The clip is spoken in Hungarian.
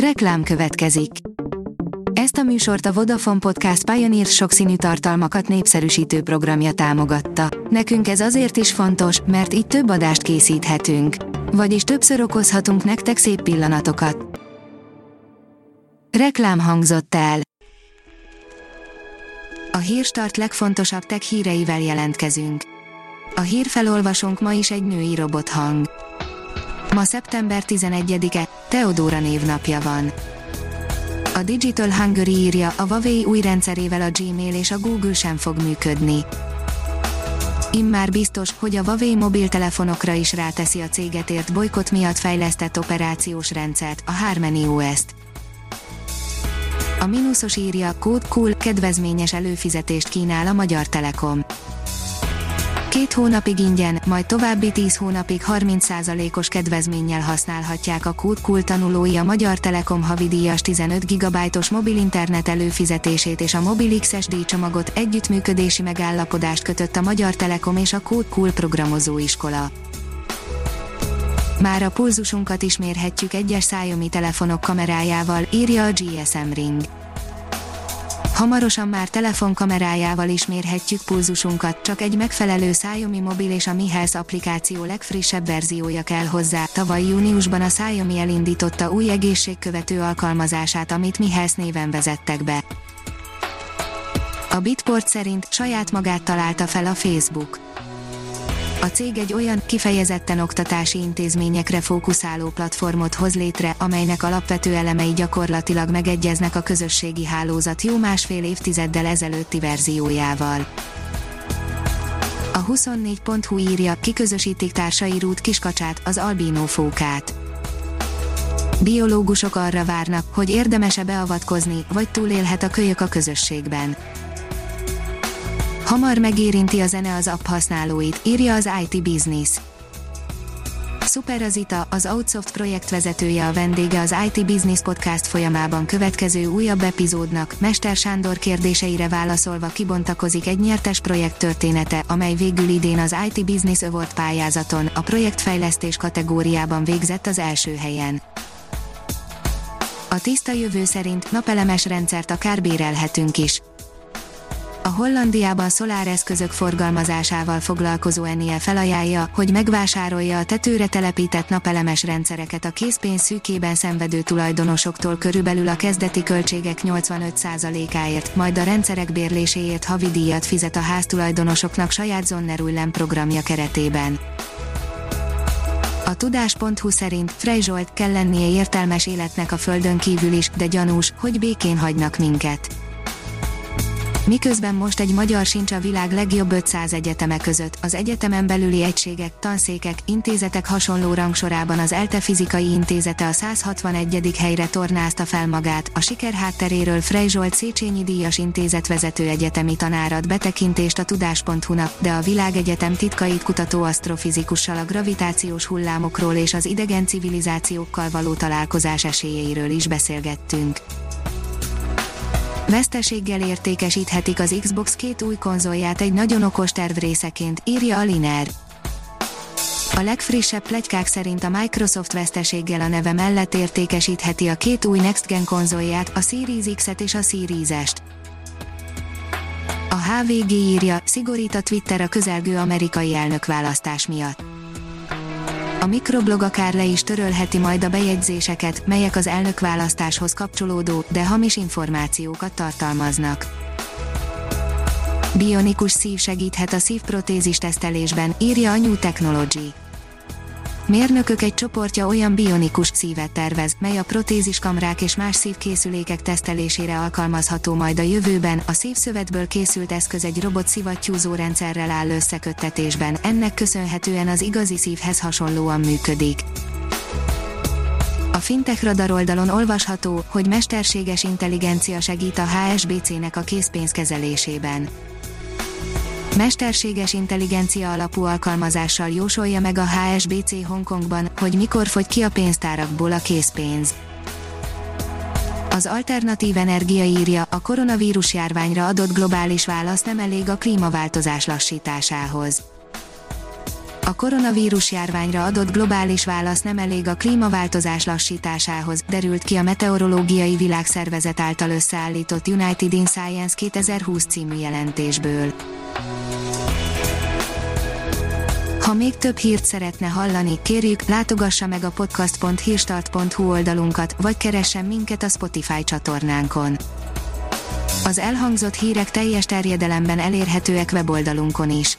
Reklám következik. Ezt a műsort a Vodafone Podcast Pioneer sokszínű tartalmakat népszerűsítő programja támogatta. Nekünk ez azért is fontos, mert így több adást készíthetünk. Vagyis többször okozhatunk nektek szép pillanatokat. Reklám hangzott el. A hírstart legfontosabb tech híreivel jelentkezünk. A hírfelolvasónk ma is egy női robothang. Ma szeptember 11-e, Teodóra névnapja van. A Digital Hungary írja, a Huawei új rendszerével a Gmail és a Google sem fog működni. Immár biztos, hogy a Huawei mobiltelefonokra is ráteszi a céget ért bolykot miatt fejlesztett operációs rendszert, a Harmony OS-t. A mínuszos írja, Code Cool, kedvezményes előfizetést kínál a Magyar Telekom Két hónapig ingyen, majd további 10 hónapig 30%-os kedvezménnyel használhatják a Kurt tanulói a Magyar Telekom havidíjas 15 GB-os mobil internet előfizetését és a Mobil XSD csomagot együttműködési megállapodást kötött a Magyar Telekom és a Cool programozóiskola. Már a pulzusunkat is mérhetjük egyes szájomi telefonok kamerájával, írja a GSM Ring. Hamarosan már telefonkamerájával is mérhetjük pulzusunkat, csak egy megfelelő Xiaomi mobil és a Mi Health applikáció legfrissebb verziója kell hozzá. Tavaly júniusban a Xiaomi elindította új egészségkövető alkalmazását, amit Mi Health néven vezettek be. A Bitport szerint saját magát találta fel a Facebook. A cég egy olyan, kifejezetten oktatási intézményekre fókuszáló platformot hoz létre, amelynek alapvető elemei gyakorlatilag megegyeznek a közösségi hálózat jó másfél évtizeddel ezelőtti verziójával. A 24.hu írja, kiközösítik társai Rút kiskacsát, az albínó fókát. Biológusok arra várnak, hogy érdemese beavatkozni, vagy túlélhet a kölyök a közösségben Hamar megérinti a zene az app használóit, írja az IT Business. Super Azita, az Outsoft projektvezetője a vendége az IT Business Podcast folyamában következő újabb epizódnak, Mester Sándor kérdéseire válaszolva kibontakozik egy nyertes projekt története, amely végül idén az IT Business Award pályázaton, a projektfejlesztés kategóriában végzett az első helyen. A tiszta jövő szerint napelemes rendszert akár bérelhetünk is a Hollandiában szoláreszközök forgalmazásával foglalkozó Enie felajánlja, hogy megvásárolja a tetőre telepített napelemes rendszereket a készpénz szűkében szenvedő tulajdonosoktól körülbelül a kezdeti költségek 85%-áért, majd a rendszerek bérléséért havidíjat fizet a háztulajdonosoknak saját Zonnerullen programja keretében. A tudás.hu szerint Frey Zsolt kell lennie értelmes életnek a földön kívül is, de gyanús, hogy békén hagynak minket Miközben most egy magyar sincs a világ legjobb 500 egyeteme között, az egyetemen belüli egységek, tanszékek, intézetek hasonló rangsorában az ELTE Fizikai Intézete a 161. helyre tornázta fel magát, a siker hátteréről Frey Zsolt Széchenyi Díjas Intézet vezető egyetemi tanárat betekintést a tudás.hu-nak, de a világegyetem titkait kutató asztrofizikussal a gravitációs hullámokról és az idegen civilizációkkal való találkozás esélyeiről is beszélgettünk. Veszteséggel értékesíthetik az Xbox két új konzolját egy nagyon okos terv részeként, írja a Liner. A legfrissebb plegykák szerint a Microsoft veszteséggel a neve mellett értékesítheti a két új Next Gen konzolját, a Series X-et és a Series S-t. A HVG írja, szigorít a Twitter a közelgő amerikai elnökválasztás miatt a mikroblog akár le is törölheti majd a bejegyzéseket, melyek az elnökválasztáshoz kapcsolódó, de hamis információkat tartalmaznak. Bionikus szív segíthet a szívprotézis tesztelésben, írja a New Technology. Mérnökök egy csoportja olyan bionikus szívet tervez, mely a protéziskamrák és más szívkészülékek tesztelésére alkalmazható majd a jövőben. A szívszövetből készült eszköz egy robot szivattyúzó rendszerrel áll összeköttetésben, ennek köszönhetően az igazi szívhez hasonlóan működik. A Fintech Radar oldalon olvasható, hogy mesterséges intelligencia segít a HSBC-nek a készpénzkezelésében mesterséges intelligencia alapú alkalmazással jósolja meg a HSBC Hongkongban, hogy mikor fogy ki a pénztárakból a készpénz. Az alternatív energia írja, a koronavírus járványra adott globális válasz nem elég a klímaváltozás lassításához A koronavírus járványra adott globális válasz nem elég a klímaváltozás lassításához, derült ki a Meteorológiai Világszervezet által összeállított United in Science 2020 című jelentésből. Ha még több hírt szeretne hallani, kérjük, látogassa meg a podcast.hírstart.hu oldalunkat, vagy keressen minket a Spotify csatornánkon. Az elhangzott hírek teljes terjedelemben elérhetőek weboldalunkon is.